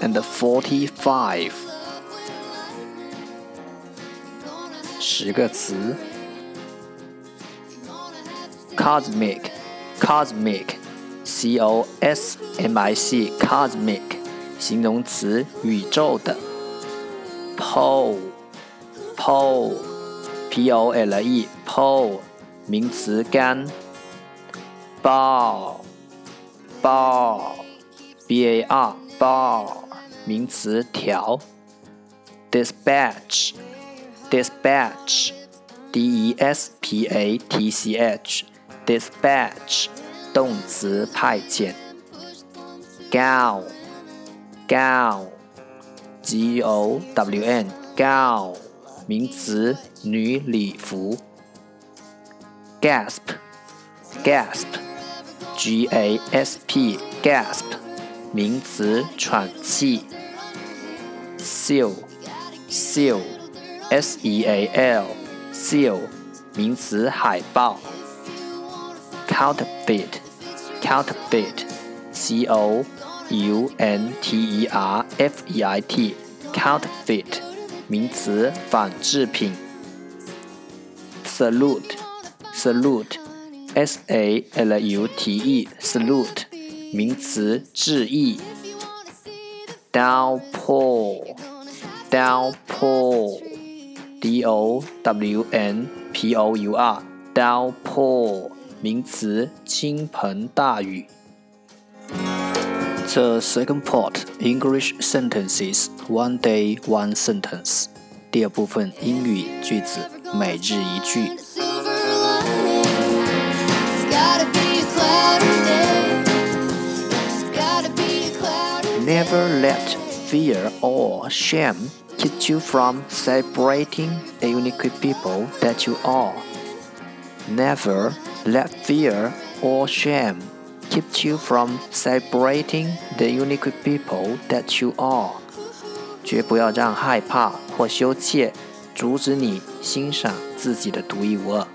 and forty-five，十个词：cosmic，cosmic，c o s m i c，cosmic，形容词，宇宙的；pole，pole，p o l e，pole，名词，杆 ；bar，bar。名词条，dispatch dispatch d e s p a t c h dispatch 动词派遣，gown gown g o w n gown 名词女礼服，gasp gasp g a s p gasp 名词，喘气。seal，seal，s e a l，seal，名词，海报。counterfeit，counterfeit，c o u n t e r f e i t，counterfeit，名词，仿制品。salute，salute，s a l u t e，salute。名词，致意。downpour，downpour，d o w n p o u r，downpour，名词，倾盆大雨。The second part English sentences one day one sentence。第二部分英语句子，每日一句。Never let fear or shame keep you from celebrating the unique people that you are. Never let fear or shame keep you from celebrating the unique people that you are. 绝不要让害怕或羞怯阻止你欣赏自己的独一无二。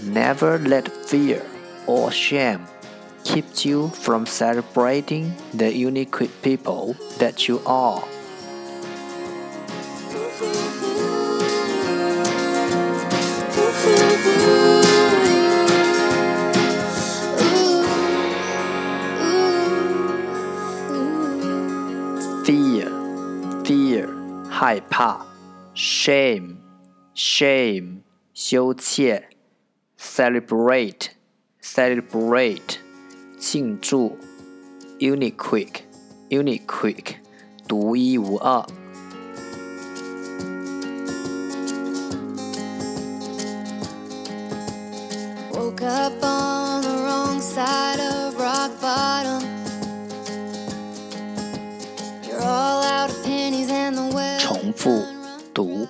Never let fear or shame keeps you from celebrating the unique people that you are. Fear, fear, 害怕；shame, shame, 羞怯；celebrate, celebrate。 庆祝，unique，unique，独一无二。重复读。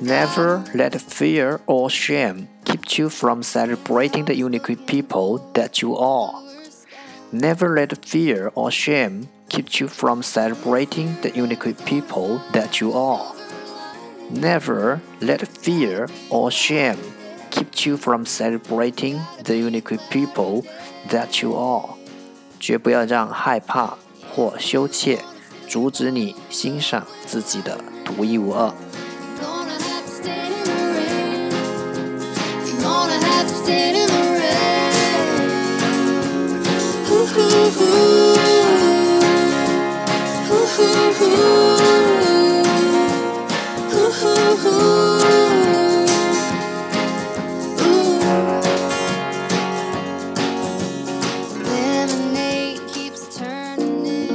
Never let fear or shame keep you from celebrating the unique people that you are. Never let fear or shame keep you from celebrating the unique people that you are. Never let fear or shame keep you from celebrating the unique people that you are. 绝不要让害怕或羞怯阻止你欣赏自己的独一无二。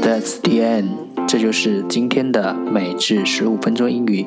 That's the end。这就是今天的每日十五分钟英语。